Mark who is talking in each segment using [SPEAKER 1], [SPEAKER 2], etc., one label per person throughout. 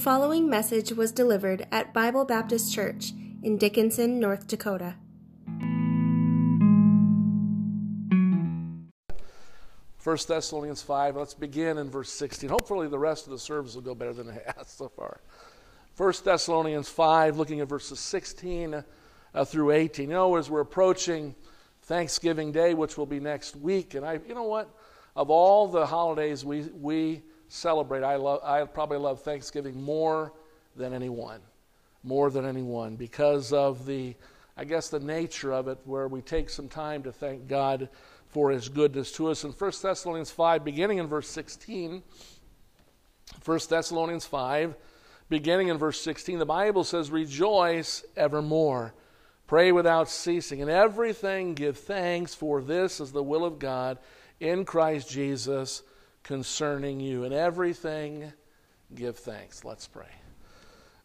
[SPEAKER 1] following message was delivered at Bible Baptist Church in Dickinson, North Dakota.
[SPEAKER 2] First Thessalonians 5, let's begin in verse 16. Hopefully, the rest of the service will go better than it has so far. First Thessalonians 5, looking at verses 16 uh, through 18. You know, as we're approaching Thanksgiving Day, which will be next week, and I, you know what? Of all the holidays we, we celebrate. I, love, I probably love Thanksgiving more than anyone, more than anyone, because of the, I guess, the nature of it, where we take some time to thank God for His goodness to us. In 1 Thessalonians 5, beginning in verse 16, 1 Thessalonians 5, beginning in verse 16, the Bible says, Rejoice evermore. Pray without ceasing. and everything give thanks, for this is the will of God in Christ Jesus concerning you. In everything, give thanks. Let's pray.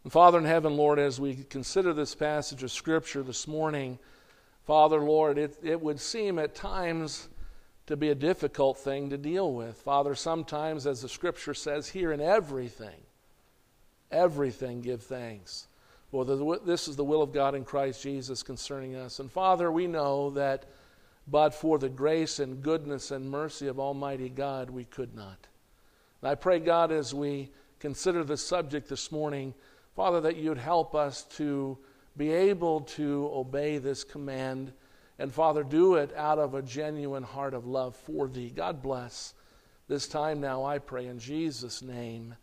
[SPEAKER 2] And Father in heaven, Lord, as we consider this passage of Scripture this morning, Father, Lord, it, it would seem at times to be a difficult thing to deal with. Father, sometimes, as the Scripture says here, in everything, everything give thanks. Well, this is the will of God in Christ Jesus concerning us. And Father, we know that but for the grace and goodness and mercy of Almighty God, we could not. And I pray, God, as we consider the subject this morning, Father, that you'd help us to be able to obey this command. And Father, do it out of a genuine heart of love for thee. God bless this time now, I pray, in Jesus' name.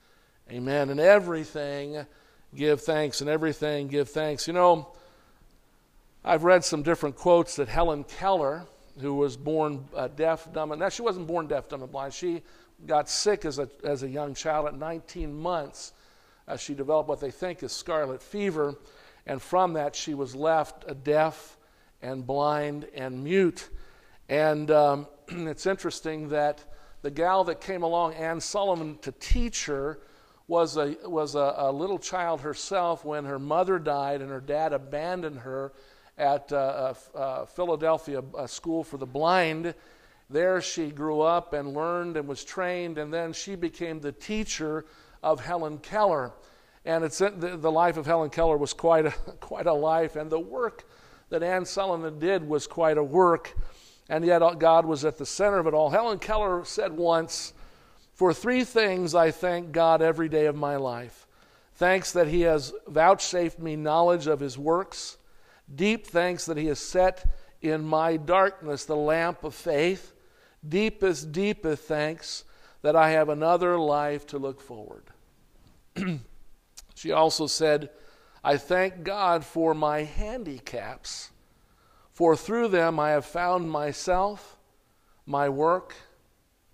[SPEAKER 2] Amen. And everything, give thanks. And everything, give thanks. You know, I've read some different quotes that Helen Keller, who was born uh, deaf, dumb, and now she wasn't born deaf, dumb, and blind. She got sick as a, as a young child at 19 months. Uh, she developed what they think is scarlet fever, and from that she was left uh, deaf and blind and mute. And um, it's interesting that the gal that came along, Anne Sullivan, to teach her, was a was a, a little child herself when her mother died and her dad abandoned her at uh, uh, uh, Philadelphia School for the Blind. There she grew up and learned and was trained, and then she became the teacher of Helen Keller. And it's, the, the life of Helen Keller was quite a, quite a life, and the work that Anne Sullivan did was quite a work, and yet God was at the center of it all. Helen Keller said once, For three things I thank God every day of my life. Thanks that He has vouchsafed me knowledge of His works Deep thanks that He has set in my darkness the lamp of faith. Deepest, deepest thanks that I have another life to look forward. she also said, I thank God for my handicaps, for through them I have found myself, my work,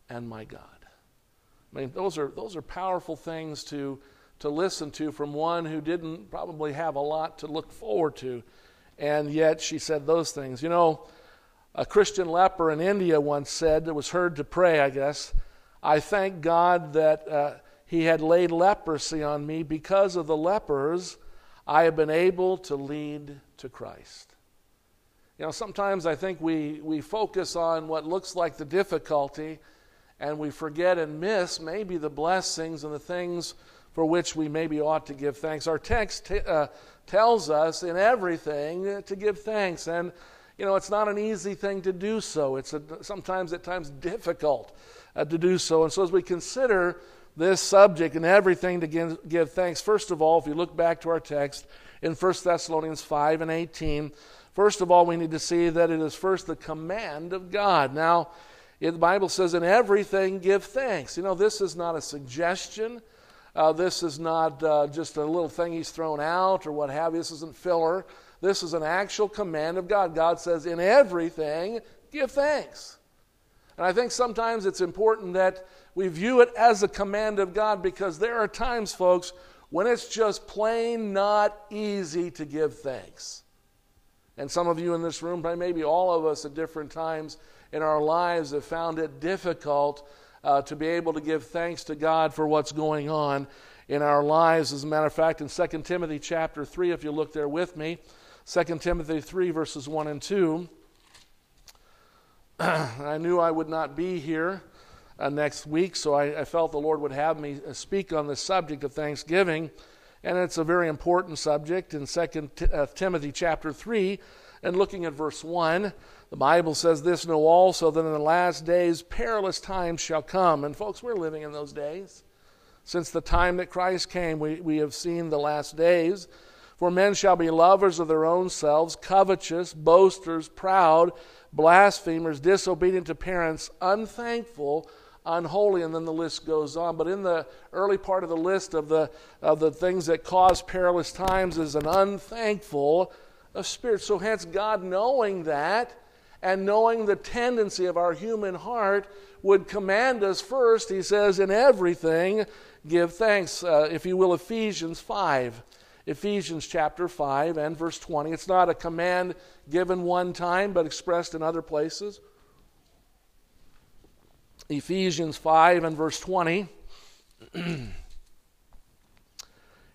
[SPEAKER 2] and my God. I mean, those are, those are powerful things to, to listen to from one who didn't probably have a lot to look forward to and yet she said those things. You know, a Christian leper in India once said, that was heard to pray, I guess, I thank God that uh, He had laid leprosy on me. Because of the lepers, I have been able to lead to Christ. You know, sometimes I think we, we focus on what looks like the difficulty and we forget and miss maybe the blessings and the things for which we maybe ought to give thanks. Our text t- uh, tells us in everything to give thanks. And, you know, it's not an easy thing to do so. It's a, sometimes, at times, difficult uh, to do so. And so, as we consider this subject and everything to give, give thanks, first of all, if you look back to our text in 1 Thessalonians 5 and 18, first of all, we need to see that it is first the command of God. Now, the Bible says, in everything give thanks. You know, this is not a suggestion. Uh, this is not uh, just a little thing he's thrown out or what have you. This isn't filler. This is an actual command of God. God says, in everything, give thanks. And I think sometimes it's important that we view it as a command of God because there are times, folks, when it's just plain not easy to give thanks. And some of you in this room, maybe all of us at different times in our lives, have found it difficult uh, to be able to give thanks to God for what's going on in our lives. As a matter of fact, in 2 Timothy chapter 3, if you look there with me, 2 Timothy 3, verses 1 and 2, I knew I would not be here uh, next week, so I, I, felt the Lord would have me speak on the subject of Thanksgiving. And it's a very important subject in 2 uh, Timothy chapter 3. And looking at verse 1, the Bible says this Know also that in the last days perilous times shall come. And folks, we're living in those days. Since the time that Christ came, we, we have seen the last days. For men shall be lovers of their own selves, covetous, boasters, proud, blasphemers, disobedient to parents, unthankful, unholy, and then the list goes on. But in the early part of the list of the, of the things that cause perilous times is an unthankful spirit. So, hence, God knowing that and knowing the tendency of our human heart would command us first, he says, in everything, give thanks. Uh, if you will, Ephesians 5. Ephesians chapter 5 and verse 20. It's not a command given one time, but expressed in other places. Ephesians 5 and verse 20.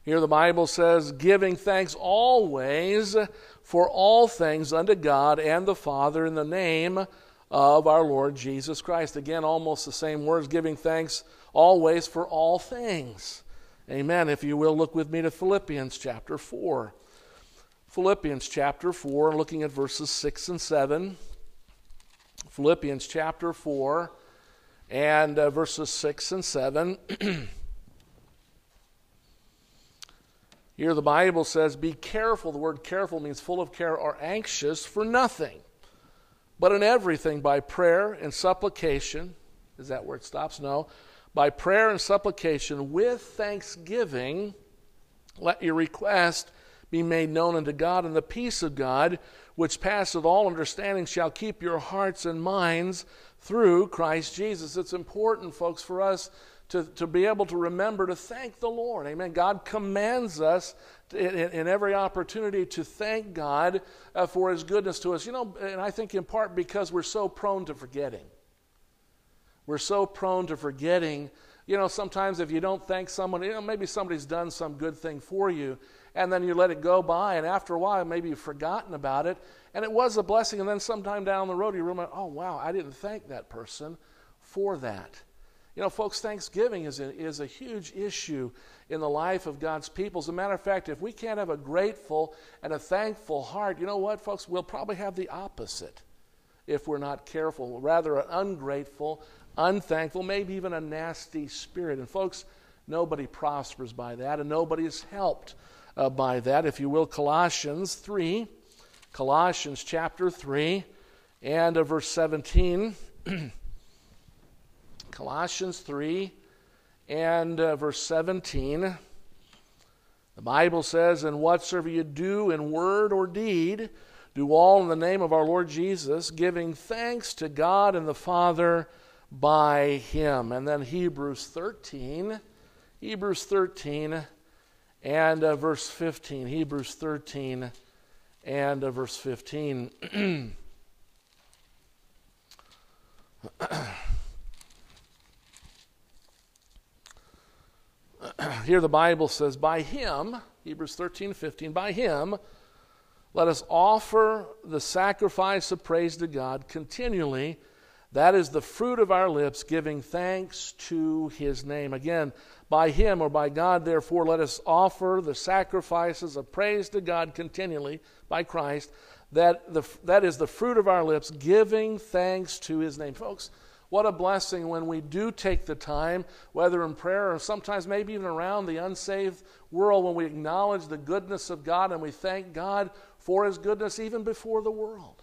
[SPEAKER 2] Here the Bible says, giving thanks always for all things unto God and the Father in the name of our Lord Jesus Christ. Again, almost the same words, giving thanks always for all things. Amen. If you will, look with me to Philippians chapter 4. Philippians chapter 4, looking at verses 6 and 7. Philippians chapter 4 and uh, verses 6 and 7. Here the Bible says, Be careful. The word careful means full of care or anxious for nothing, but in everything by prayer and supplication. Is that where it stops? No. By prayer and supplication with thanksgiving, let your request be made known unto God, and the peace of God, which passeth all understanding, shall keep your hearts and minds through Christ Jesus. It's important, folks, for us to, to be able to remember to thank the Lord. Amen. God commands us to, in, in, every opportunity to thank God uh, for His goodness to us. You know, and I think in part because we're so prone to forgetting. We're so prone to forgetting. You know, sometimes if you don't thank someone, you know, maybe somebody's done some good thing for you, and then you let it go by, and after a while, maybe you've forgotten about it, and it was a blessing, and then sometime down the road, you remember, oh, wow, I didn't thank that person for that. You know, folks, Thanksgiving is a, is a huge issue in the life of God's people. As a matter of fact, if we can't have a grateful and a thankful heart, you know what, folks? We'll probably have the opposite if we're not careful. Rather, an ungrateful, unthankful, maybe even a nasty spirit. And, folks, nobody prospers by that, and nobody is helped uh, by that. If you will, Colossians 3, Colossians chapter 3, and uh, verse 17. Colossians 3 and uh, verse 17. The Bible says, And whatsoever you do in word or deed, do all in the name of our Lord Jesus, giving thanks to God and the Father by him. And then Hebrews 13, Hebrews 13 and uh, verse 15. Hebrews 13 and uh, verse 15. here the Bible says, By him, Hebrews 13, 15, by him, let us offer the sacrifice of praise to God continually. That is the fruit of our lips, giving thanks to his name. Again, by him or by God, therefore, let us offer the sacrifices of praise to God continually by Christ. That, the, that is the fruit of our lips, giving thanks to his name. Folks, what a blessing when we do take the time, whether in prayer or sometimes maybe even around the unsaved world, when we acknowledge the goodness of God and we thank God for His goodness even before the world.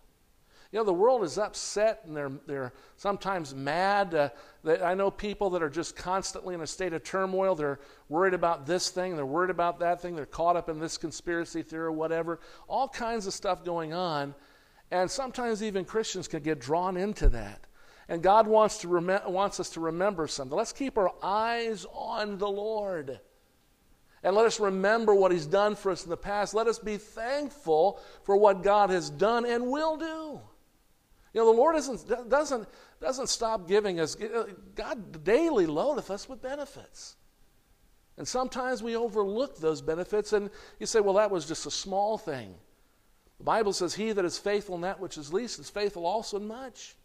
[SPEAKER 2] You know, the world is upset and they're, they're sometimes mad. Uh, they, I know people that are just constantly in a state of turmoil. They're worried about this thing, they're worried about that thing, they're caught up in this conspiracy theory or whatever. All kinds of stuff going on. And sometimes even Christians can get drawn into that. And God wants, to rem- wants us to remember something. Let's keep our eyes on the Lord. And let us remember what He's done for us in the past. Let us be thankful for what God has done and will do. You know, the Lord doesn't, doesn't, doesn't stop giving us, uh, God daily loadeth us with benefits. And sometimes we overlook those benefits, and you say, well, that was just a small thing. The Bible says, He that is faithful in that which is least is faithful also in much.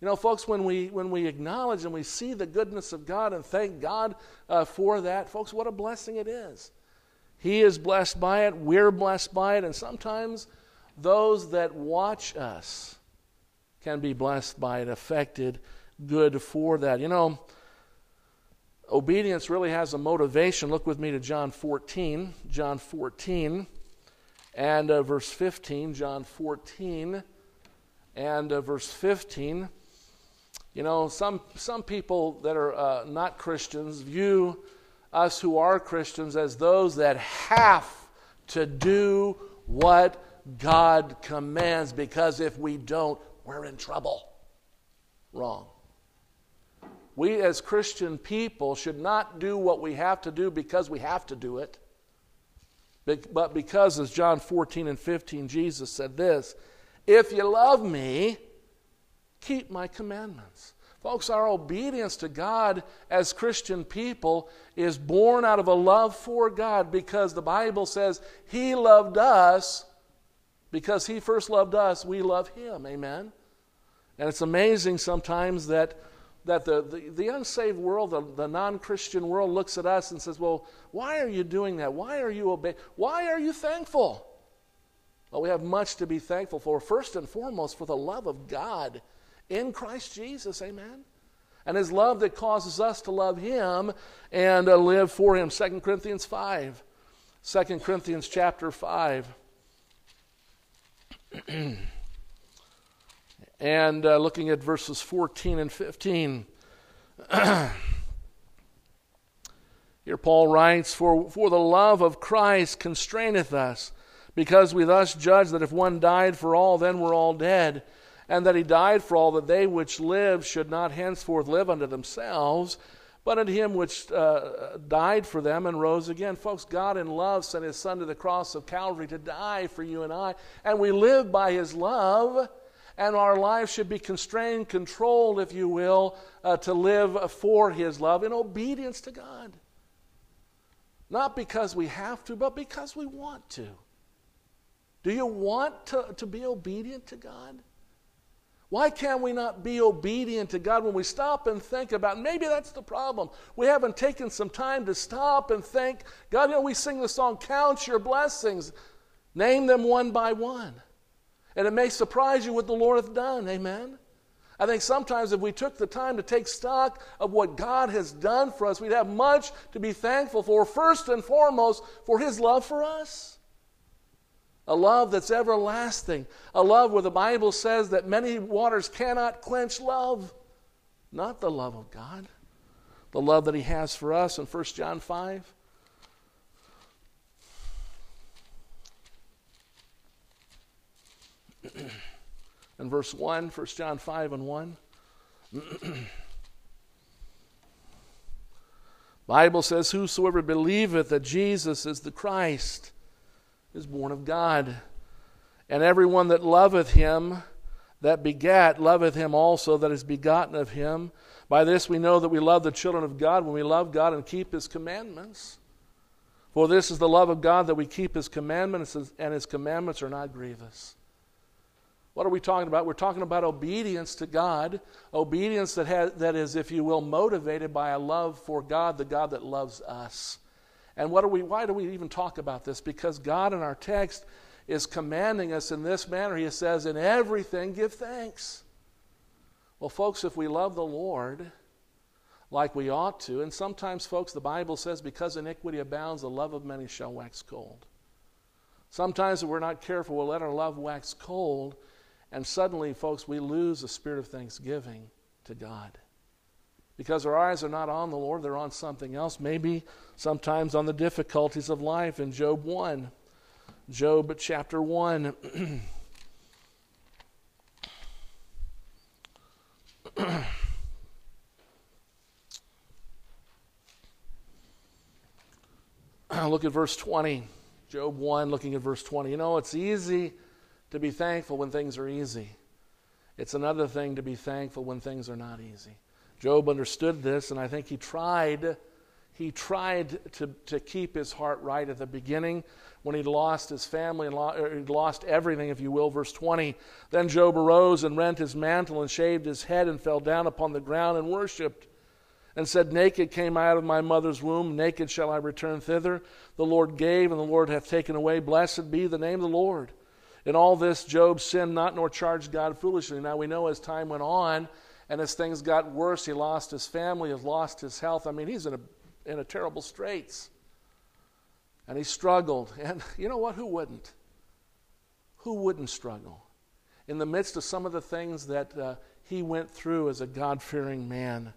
[SPEAKER 2] You know, folks, when we, when we acknowledge and we see the goodness of God and thank God uh, for that, folks, what a blessing it is. He is blessed by it, we're blessed by it, and sometimes those that watch us can be blessed by it, affected good for that. You know, obedience really has a motivation. Look with me to John 14. John 14 and uh, verse 15. John 14 and uh, verse 15. You know, some, some people that are uh, not Christians view us who are Christians as those that have to do what God commands because if we don't, we're in trouble. Wrong. We as Christian people should not do what we have to do because we have to do it, but because, as John 14 and 15, Jesus said this If you love me, keep my commandments. Folks, our obedience to God as Christian people is born out of a love for God because the Bible says He loved us because He first loved us, we love Him. Amen? And it's amazing sometimes that, that the, the, the unsaved world, the, the non Christian world, looks at us and says, Well, why are you doing that? Why are you obeying? Why are you thankful? Well, we have much to be thankful for. First and foremost, for the love of God in Christ Jesus. Amen. And his love that causes us to love him and uh, live for him. 2 Corinthians 5. 2 Corinthians chapter 5. and uh, looking at verses 14 and 15. Here Paul writes, for, for the love of Christ constraineth us, because we thus judge that if one died for all, then we're all dead and that he died for all that they which live should not henceforth live unto themselves, but unto him which uh, died for them and rose again. Folks, God in love sent his Son to the cross of Calvary to die for you and I, and we live by his love. And our lives should be constrained, controlled, if you will, uh, to live for His love in obedience to God. Not because we have to, but because we want to. Do you want to, to be obedient to God? Why can't we not be obedient to God when we stop and think about maybe that's the problem. We haven't taken some time to stop and think. God, you know, we sing the song, Count Your Blessings, name them one by one. And it may surprise you what the Lord hath done. Amen. I think sometimes if we took the time to take stock of what God has done for us, we'd have much to be thankful for, first and foremost, for His love for us a love that's everlasting, a love where the Bible says that many waters cannot quench love. Not the love of God, the love that He has for us in 1 John 5. in verse 1, 1 John 5 and 1. Bible says, Whosoever believeth that Jesus is the Christ is born of God. And everyone that loveth him, that begat, loveth him also that is begotten of him. By this we know that we love the children of God when we love God and keep his commandments. For this is the love of God that we keep his commandments, and his commandments are not grievous. What are we talking about? We're talking about obedience to God, obedience that, has, that is, if you will, motivated by a love for God, the God that loves us. And what are we, why do we even talk about this? Because God in our text is commanding us in this manner. He says, In everything give thanks. Well, folks, if we love the Lord like we ought to, and sometimes, folks, the Bible says, because iniquity abounds, the love of many shall wax cold. Sometimes, if we're not careful, we'll let our love wax cold, and suddenly, folks, we lose the spirit of thanksgiving to God because our eyes are not on the Lord, they're on something else, maybe sometimes on the difficulties of life in Job 1. Job chapter 1. Look at verse 20. Job 1, looking at verse 20. You know, it's easy to be thankful when things are easy. It's another thing to be thankful when things are not easy. Job understood this, and I think he tried he tried to, to keep his heart right at the beginning when he'd lost his family and lo- er, he'd lost everything, if you will. Verse 20 Then Job arose and rent his mantle and shaved his head and fell down upon the ground and worshipped and said, Naked came I out of my mother's womb, naked shall I return thither. The Lord gave, and the Lord hath taken away. Blessed be the name of the Lord. In all this, Job sinned not nor charged God foolishly. Now we know as time went on and as things got worse, he lost his family, he lost his health. I mean, he's in a in a terrible straits. And he struggled. And you know what? Who wouldn't? Who wouldn't struggle? In the midst of some of the things that uh, he went through as a God fearing man.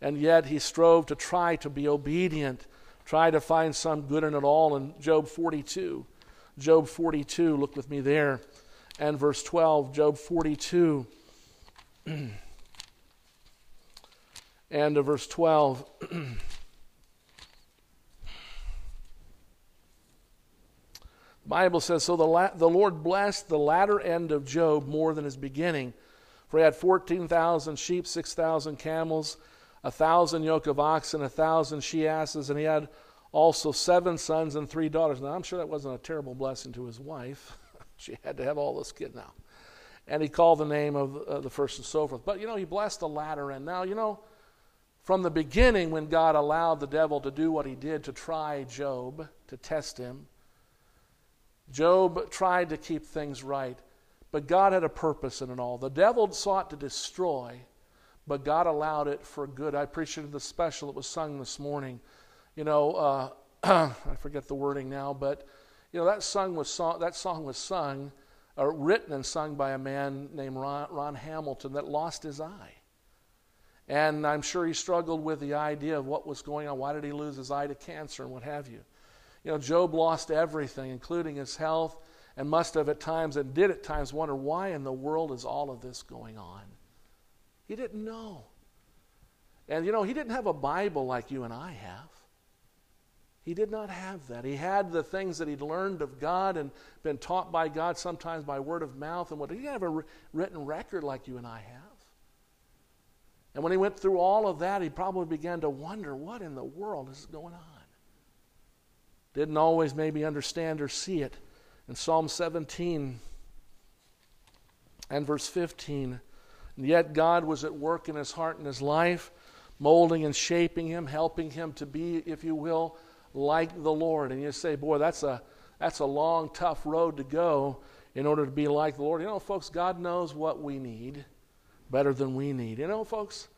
[SPEAKER 2] And yet he strove to try to be obedient, try to find some good in it all. In Job 42, Job 42, look with me there. And verse 12, Job 42. and of verse 12. the Bible says, So the, la- the Lord blessed the latter end of Job more than his beginning. For he had 14,000 sheep, 6,000 camels, a thousand yoke of oxen, a thousand she asses, and he had also seven sons and three daughters. Now, I'm sure that wasn't a terrible blessing to his wife. she had to have all this kid now. And he called the name of uh, the first and so forth. But, you know, he blessed the latter end. Now, you know, from the beginning, when God allowed the devil to do what he did to try Job, to test him, Job tried to keep things right, but God had a purpose in it all. The devil sought to destroy, but God allowed it for good. I appreciated the special that was sung this morning. You know, uh, I forget the wording now, but you know that song was song, that song was sung, uh, written and sung by a man named Ron, Ron Hamilton that lost his eye. And I'm sure he struggled with the idea of what was going on. Why did he lose his eye to cancer and what have you? You know, Job lost everything, including his health, and must have at times, and did at times, wonder why in the world is all of this going on? He didn't know. And you know, he didn't have a Bible like you and I have. He did not have that. He had the things that he'd learned of God and been taught by God, sometimes by word of mouth, and what he didn't have a written record like you and I have. And when he went through all of that, he probably began to wonder what in the world is going on didn't always maybe understand or see it. In Psalm 17 and verse 15, and yet God was at work in his heart and his life, molding and shaping him, helping him to be, if you will, like the Lord. And you say, boy, that's a, that's a long, tough road to go in order to be like the Lord. You know, folks, God knows what we need better than we need. You know, folks,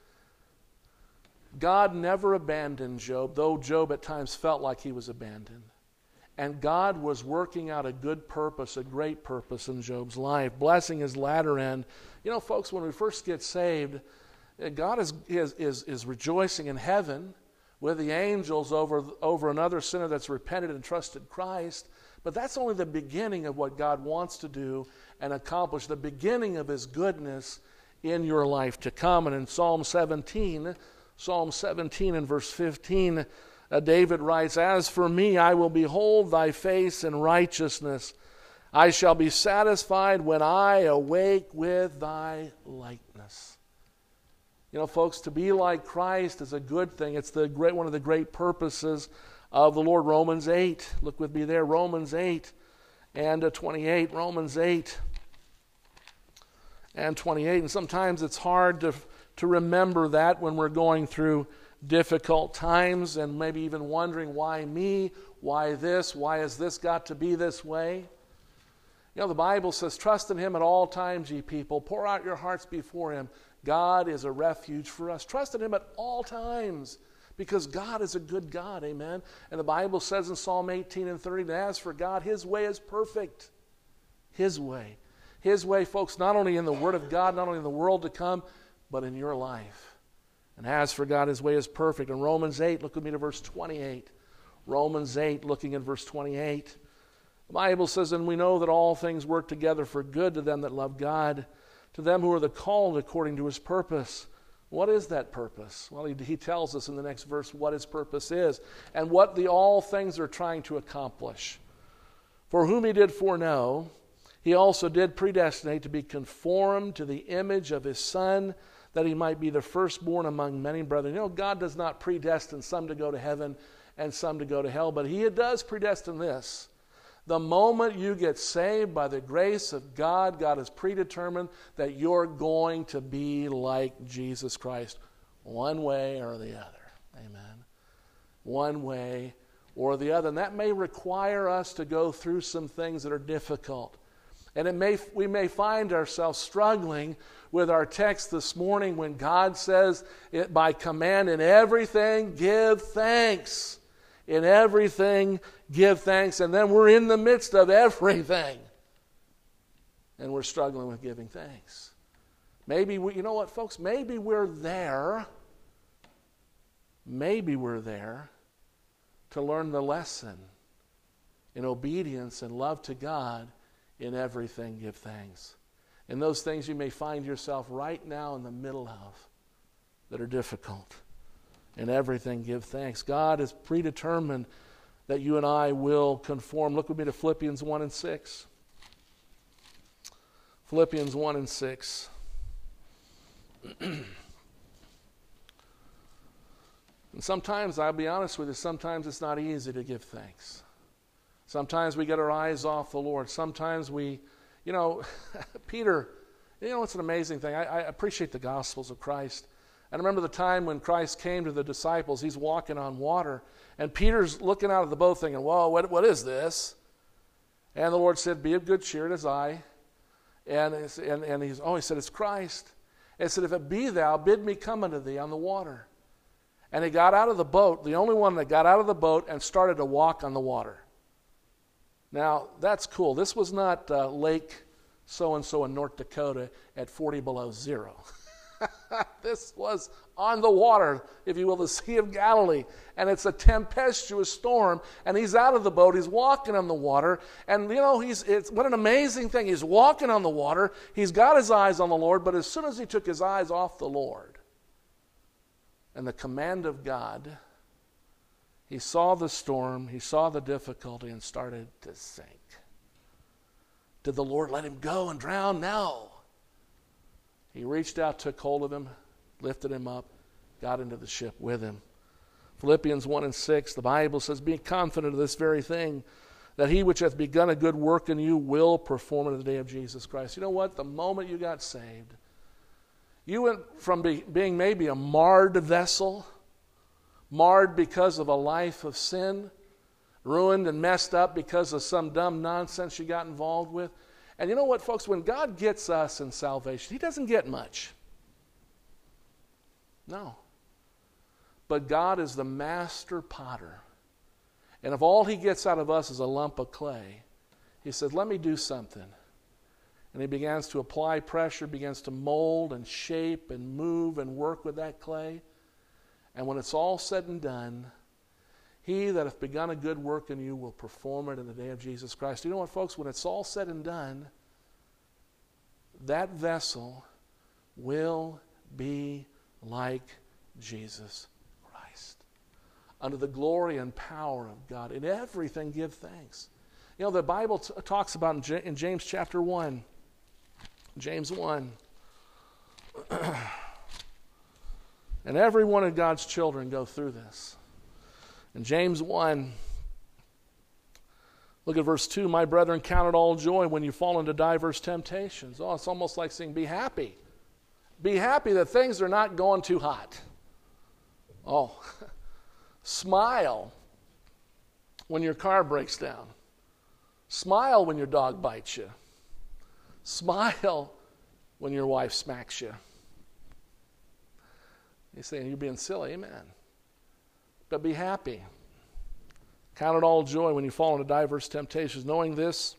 [SPEAKER 2] God never abandoned Job, though Job at times felt like he was abandoned. And God was working out a good purpose, a great purpose in Job's life, blessing his latter end. You know, folks, when we first get saved, eh, God is, is, is, is rejoicing in heaven with the angels over, over another sinner that's repented and trusted Christ. But that's only the beginning of what God wants to do and accomplish, the beginning of his goodness in your life to come. And in Psalm 17, Psalm 17 and verse 15, uh, David writes, As for me, I will behold thy face in righteousness. I shall be satisfied when I awake with thy likeness. You know, folks, to be like Christ is a good thing. It's the great, one of the great purposes of the Lord. Romans 8. Look with me there. Romans 8 and uh, 28. Romans 8 and 28. And sometimes it's hard to to remember that when we're going through difficult times and maybe even wondering why me, why this, why has this got to be this way? You know, the Bible says, Trust in Him at all times, ye people. Pour out your hearts before Him. God is a refuge for us. Trust in Him at all times because God is a good God. Amen. And the Bible says in Psalm 18 and 30 that as for God, His way is perfect. His way. His way, folks, not only in the Word of God, not only in the world to come, but in your life. And as for God, his way is perfect. In Romans 8, look with me to verse 28. Romans 8, looking at verse 28. The Bible says, And we know that all things work together for good to them that love God, to them who are the called according to his purpose. What is that purpose? Well, he, he tells us in the next verse what his purpose is and what the all things are trying to accomplish. For whom he did foreknow, he also did predestinate to be conformed to the image of his Son that he might be the firstborn among many brethren. You know, God does not predestine some to go to heaven and some to go to hell, but he does predestine this. The moment you get saved by the grace of God, God has predetermined that you're going to be like Jesus Christ, one way or the other. Amen. One way or the other. And that may require us to go through some things that are difficult. And it may, we may find ourselves struggling with our text this morning when God says, it, by command, in everything, give thanks. In everything, give thanks. And then we're in the midst of everything. And we're struggling with giving thanks. Maybe, we, you know what, folks? Maybe we're there. Maybe we're there to learn the lesson in obedience and love to God in everything give thanks. In those things you may find yourself right now in the middle of that are difficult. In everything give thanks. God has predetermined that you and I will conform. Look with me to Philippians 1 and 6. Philippians 1 and 6. and sometimes, I'll be honest with you, sometimes it's not easy to give thanks. Sometimes we get our eyes off the Lord. Sometimes we, you know, Peter, you know, it's an amazing thing. I, I, appreciate the Gospels of Christ. And I remember the time when Christ came to the disciples, he's walking on water, and Peter's looking out of the boat thinking, Whoa, what, what is this? And the Lord said, Be of good cheer, it is I. And, and, and he's, oh, he said, It's Christ. And he said, If it be thou, bid me come unto thee on the water. And he got out of the boat, the only one that got out of the boat and started to walk on the water. Now, that's cool. This was not uh, Lake so and so in North Dakota at 40 below zero. this was on the water, if you will, the Sea of Galilee. And it's a tempestuous storm. And he's out of the boat. He's walking on the water. And, you know, he's, it's, what an amazing thing. He's walking on the water. He's got his eyes on the Lord. But as soon as he took his eyes off the Lord and the command of God, he saw the storm, he saw the difficulty, and started to sink. Did the Lord let him go and drown? No. He reached out, took hold of him, lifted him up, got into the ship with him. Philippians 1 and 6, the Bible says, Be confident of this very thing, that he which hath begun a good work in you will perform it in the day of Jesus Christ. You know what? The moment you got saved, you went from be, being maybe a marred vessel marred because of a life of sin, ruined and messed up because of some dumb nonsense you got involved with. And you know what, folks? When God gets us in salvation, He doesn't get much. No. But God is the master potter. And if all He gets out of us is a lump of clay, He said, Let me do something. And He begins to apply pressure, begins to mold and shape and move and work with that clay. And when it's all said and done, he that hath begun a good work in you will perform it in the day of Jesus Christ. You know what, folks? When it's all said and done, that vessel will be like Jesus Christ. Under the glory and power of God. In everything, give thanks. You know, the Bible t- talks about in, J- in James chapter 1. James 1. And every one of God's children go through this. In James 1, look at verse 2 My brethren, count it all joy when you fall into diverse temptations. Oh, it's almost like saying, Be happy. Be happy that things are not going too hot. Oh, smile when your car breaks down. Smile when your dog bites you. Smile when your wife smacks you. He's saying, You're being silly. Amen. But be happy. Count it all joy when you fall into diverse temptations, knowing this,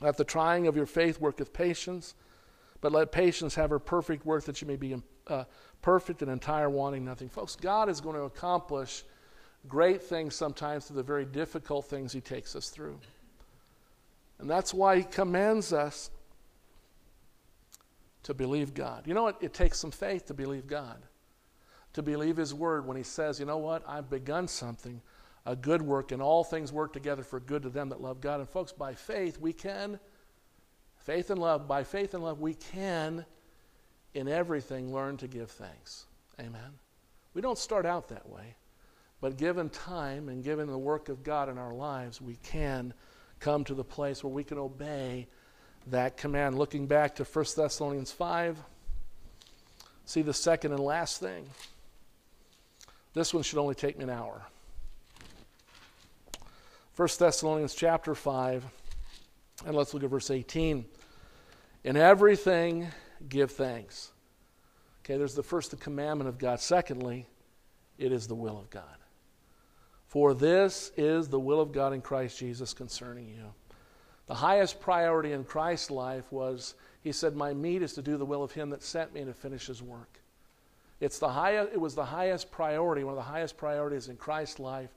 [SPEAKER 2] that the trying of your faith worketh patience. But let patience have her perfect work, that you may be uh, perfect and entire, wanting nothing. Folks, God is going to accomplish great things sometimes through the very difficult things He takes us through. And that's why He commands us to believe God. You know what? It takes some faith to believe God to believe his word when he says, you know what, I've begun something, a good work, and all things work together for good to them that love God. And folks, by faith, we can, faith and love, by faith and love, we can in everything, learn to give thanks. Amen. We don't start out that way, but given time and given the work of God in our lives, we can come to the place where we can obey that command. Looking back to 1 Thessalonians 5, see the second and last thing. This one should only take me an hour. 1 Thessalonians chapter 5, and let's look at verse 18. In everything, give thanks. Okay, there's the first the commandment of God. Secondly, it is the will of God. For this is the will of God in Christ Jesus concerning you. The highest priority in Christ's life was, he said, My meat is to do the will of him that sent me and to finish his work. It's the high, it was the highest priority, one of the highest priorities in Christ's life,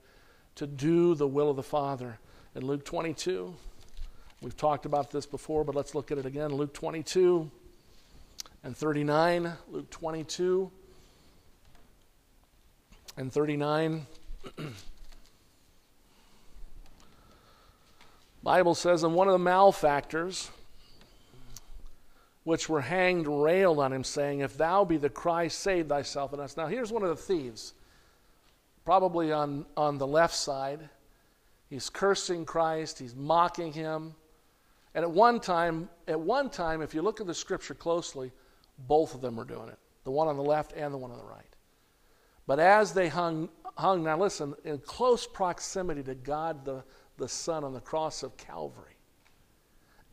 [SPEAKER 2] to do the will of the Father. In Luke 22, we've talked about this before, but let's look at it again. Luke 22 and 39. Luke 22 and 39. Bible says, and one of the malefactors which were hanged railed on him, saying, If thou be the Christ, save thyself and us. Now here's one of the thieves, probably on, on the left side. He's cursing Christ, he's mocking him. And at one time, at one time, if you look at the scripture closely, both of them were doing it. The one on the left and the one on the right. But as they hung, hung now listen, in close proximity to God the, the Son on the cross of Calvary,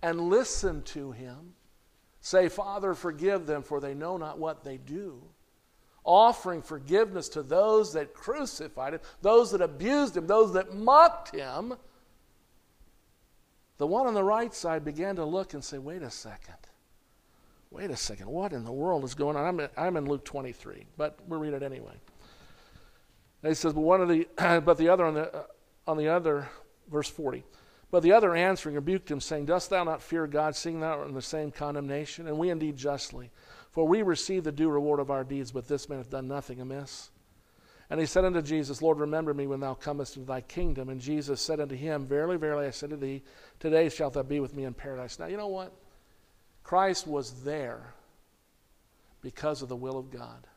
[SPEAKER 2] and listened to him, say, Father, forgive them, for they know not what they do. Offering forgiveness to those that crucified him, those that abused him, those that mocked him. The one on the right side began to look and say, Wait a second. Wait a second. What in the world is going on? I'm in, I'm in Luke 23, but we'll read it anyway. And he says, but one of the, but the other on the, uh, on the other, verse 40. But the other answering rebuked him, saying, Dost thou not fear God, seeing thou art in the same condemnation? And we indeed justly. For we receive the due reward of our deeds, but this man hath done nothing amiss. And he said unto Jesus, Lord, remember me when thou comest into thy kingdom. And Jesus said unto him, Verily, verily, I say to thee, today shalt thou be with me in paradise. Now, you know what? Christ was there because of the will of God.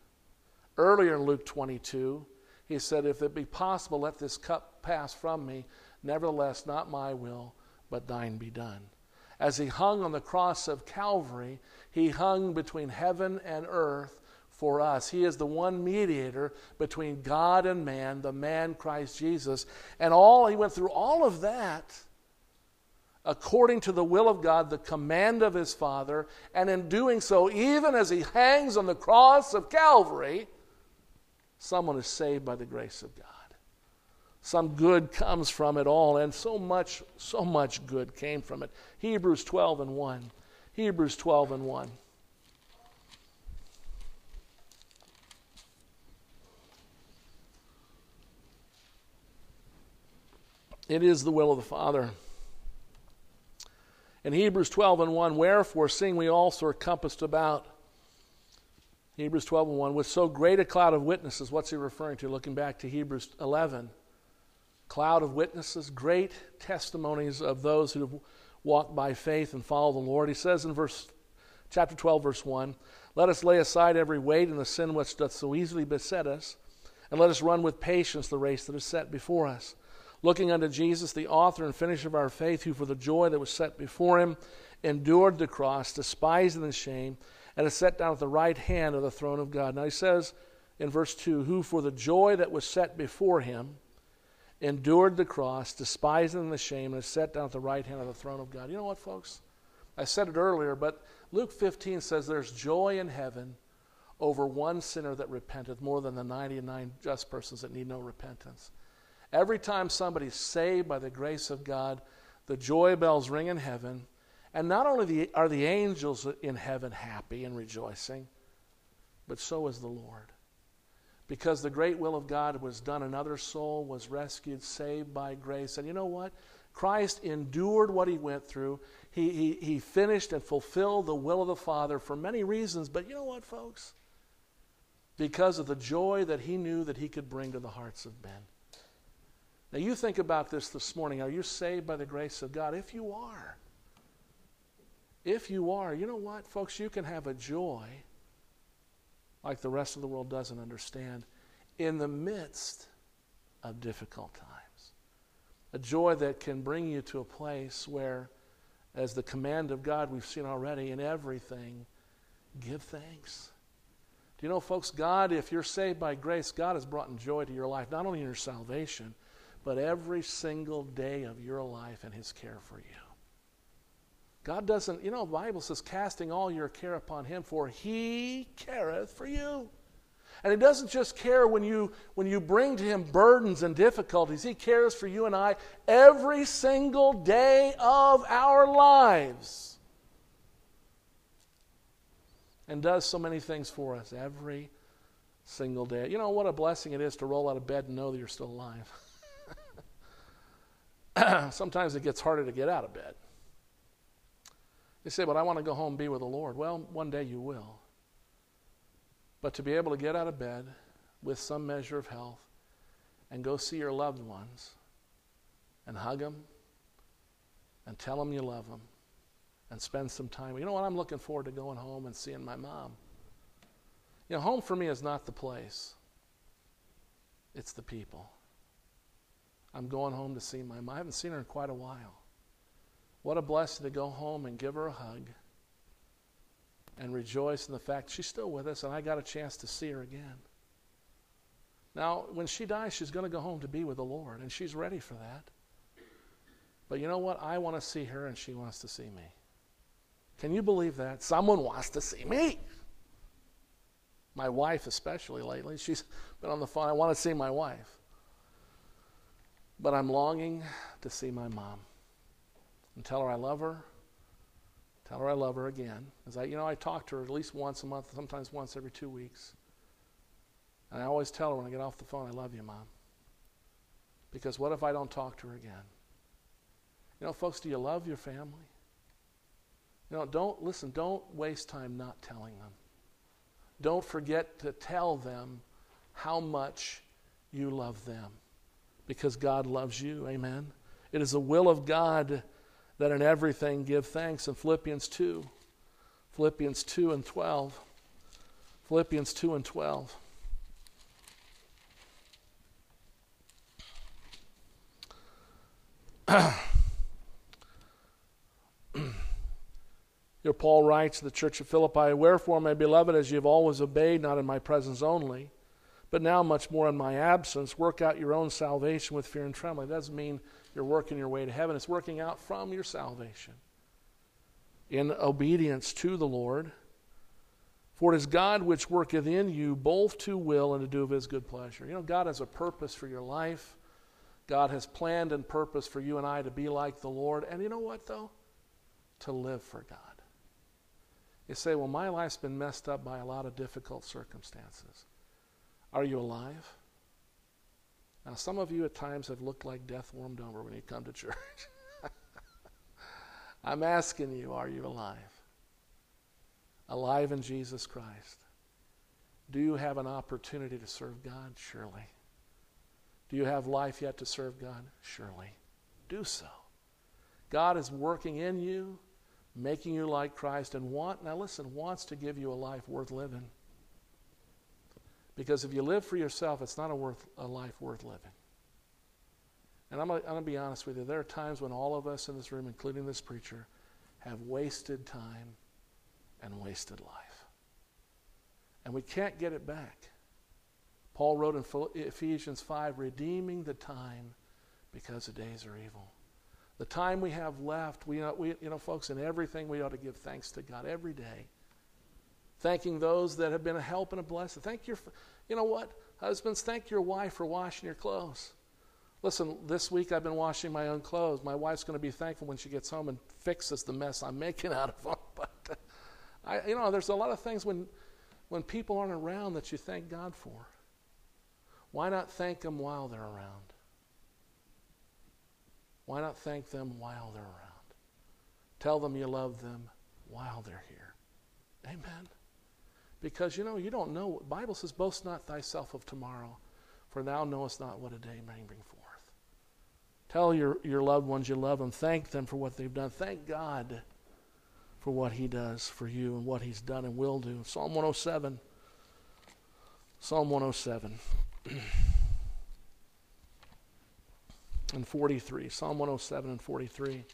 [SPEAKER 2] Earlier in Luke 22, he said, If it be possible, let this cup pass from me. Nevertheless, not my will, but thine be done. As he hung on the cross of Calvary, he hung between heaven and earth for us. He is the one mediator between God and man, the man Christ Jesus. And all he went through all of that according to the will of God, the command of his Father, and in doing so, even as he hangs on the cross of Calvary, someone is saved by the grace of God. Some good comes from it all, and so much, so much good came from it. Hebrews 12 and 1. Hebrews 12 and 1. It is the will of the Father. In Hebrews 12 and 1, wherefore, seeing we also are compassed about Hebrews 12 and 1, with so great a cloud of witnesses, what's he referring to? Looking back to Hebrews 11. Cloud of witnesses, great testimonies of those who have walked by faith and follow the Lord. He says in verse chapter 12, verse 1, Let us lay aside every weight and the sin which doth so easily beset us, and let us run with patience the race that is set before us. Looking unto Jesus, the author and finisher of our faith, who for the joy that was set before him endured the cross, despising the shame, and is set down at the right hand of the throne of God. Now he says in verse 2 Who for the joy that was set before him endured the cross, despising the shame, and is set down at the right hand of the throne of God. You know what, folks? I said it earlier, but Luke 15 says there's joy in heaven over one sinner that repenteth more than the 99 just persons that need no repentance. Every time somebody's saved by the grace of God, the joy bells ring in heaven and not only are the angels in heaven happy and rejoicing, but so is the Lord. Because the great will of God was done, another soul was rescued, saved by grace. And you know what? Christ endured what he went through. He, he, he finished and fulfilled the will of the Father for many reasons. But you know what, folks? Because of the joy that he knew that he could bring to the hearts of men. Now, you think about this this morning. Are you saved by the grace of God? If you are, if you are, you know what, folks, you can have a joy like the rest of the world doesn't understand in the midst of difficult times. A joy that can bring you to a place where, as the command of God we've seen already, in everything, give thanks. Do you know, folks, God, if you're saved by grace, God has brought joy to your life, not only in your salvation, but every single day of your life and His care for you. God doesn't, you know, the Bible says, casting all your care upon Him, for He careth for you. And He doesn't just care when you, when you bring to Him burdens and difficulties, He cares for you and I every single day of our lives. And does so many things for us every single day. You know what a blessing it is to roll out of bed and know that you're still alive. Sometimes it gets harder to get out of bed. You say, but I want to go home and be with the Lord. Well, one day you will. But to be able to get out of bed with some measure of health and go see your loved ones and hug them and tell them you love them and spend some time. You know what? I'm looking forward to going home and seeing my mom. You know, home for me is not the place, it's the people. I'm going home to see my mom. I haven't seen her in quite a while. What a blessing to go home and give her a hug and rejoice in the fact she's still with us and I got a chance to see her again. Now, when she dies, she's going to go home to be with the Lord, and she's ready for that. But you know what? I want to see her, and she wants to see me. Can you believe that? Someone wants to see me. My wife, especially lately. She's been on the phone. I want to see my wife. But I'm longing to see my mom and tell her I love her. Tell her I love her again. As I, you know, I talk to her at least once a month, sometimes once every two weeks. And I always tell her when I get off the phone, I love you, Mom. Because what if I don't talk to her again? You know, folks, do you love your family? You know, don't, listen, don't waste time not telling them. Don't forget to tell them how much you love them because God loves you. Amen. It is the will of God that in everything give thanks. In Philippians 2, Philippians 2 and 12. Philippians 2 and 12. Here Paul writes to the church of Philippi, Wherefore, my beloved, as you have always obeyed, not in my presence only, but now much more in my absence, work out your own salvation with fear and trembling. That doesn't mean you're working your way to heaven, it's working out from your salvation in obedience to the Lord. For it is God which worketh in you both to will and to do of his good pleasure. You know, God has a purpose for your life. God has planned and purpose for you and I to be like the Lord. And you know what, though? To live for God. You say, well, my life's been messed up by a lot of difficult circumstances. Are you alive? Now, some of you at times have looked like death warmed over when you come to church. I'm asking you, are you alive? Alive in Jesus Christ. Do you have an opportunity to serve God? Surely. Do you have life yet to serve God? Surely. Do so. God is working in you, making you like Christ, and want, now listen, wants to give you a life worth living. Because if you live for yourself, it's not a, worth, a life worth living. And I'm going to be honest with you. There are times when all of us in this room, including this preacher, have wasted time and wasted life. And we can't get it back. Paul wrote in Ephesians 5 redeeming the time because the days are evil. The time we have left, we, we, you know, folks, in everything we ought to give thanks to God every day thanking those that have been a help and a blessing. Thank your, you know what, husbands, thank your wife for washing your clothes. Listen, this week I've been washing my own clothes. My wife's going to be thankful when she gets home and fixes the mess I'm making out of them. But I, you know, there's a lot of things when when people aren't around that you thank God for. Why not thank them while they're around? Why not thank them while they're around? Tell them you love them while they're here. Amen. Because you know, you don't know. Bible says, Boast not thyself of tomorrow, for thou knowest not what a day may bring forth. Tell your, your loved ones you love them. Thank them for what they've done. Thank God for what He does for you and what He's done and will do. Psalm 107. Psalm 107 and 43. Psalm 107 and 43.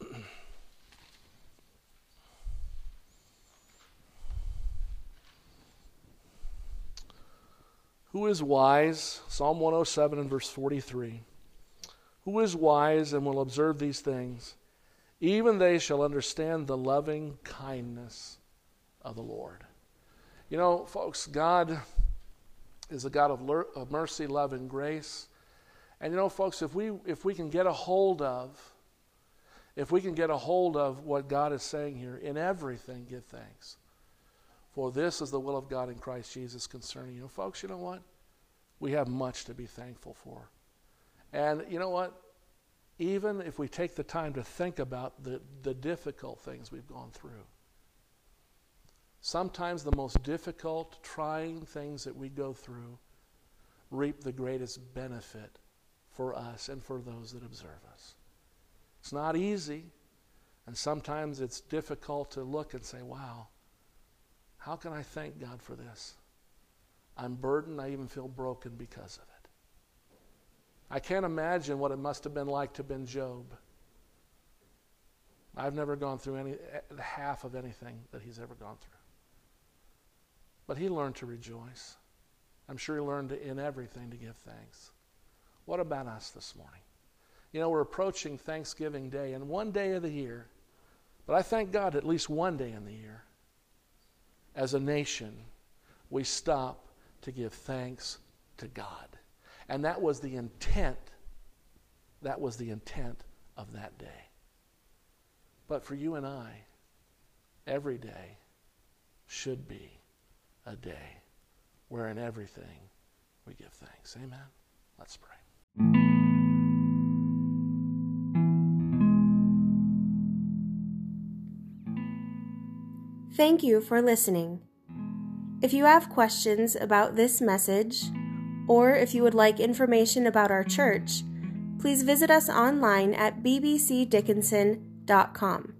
[SPEAKER 2] Who is wise? Psalm 107 and verse 43. Who is wise and will observe these things? Even they shall understand the loving kindness of the Lord. You know, folks, God is a God of, of mercy, love, and grace. And you know, folks, if we if we can get a hold of, if we can get a hold of what God is saying here, in everything give thanks. For this is the will of God in Christ Jesus concerning you. Folks, you know what? We have much to be thankful for. And you know what? Even if we take the time to think about the, the difficult things we've gone through, sometimes the most difficult, trying things that we go through reap the greatest benefit for us and for those that observe us. It's not easy, and sometimes it's difficult to look and say, wow, how can I thank God for this? I'm burdened, I even feel broken because of it. I can't imagine what it must have been like to have been Job. I've never gone through any eh, half of anything that he's ever gone through. But he learned to rejoice. I'm sure he learned in everything to give thanks. What about us this morning? You know, we're approaching Thanksgiving Day, and one day of the year, but I thank God at least one day in the year, as a nation, we stop to give thanks to God. And that was the intent. That was the intent of that day. But for you and I, every day should be a day where in everything we give thanks. Amen. Let's pray.
[SPEAKER 1] Thank you for listening. If you have questions about this message, or if you would like information about our church, please visit us online at bbcdickinson.com.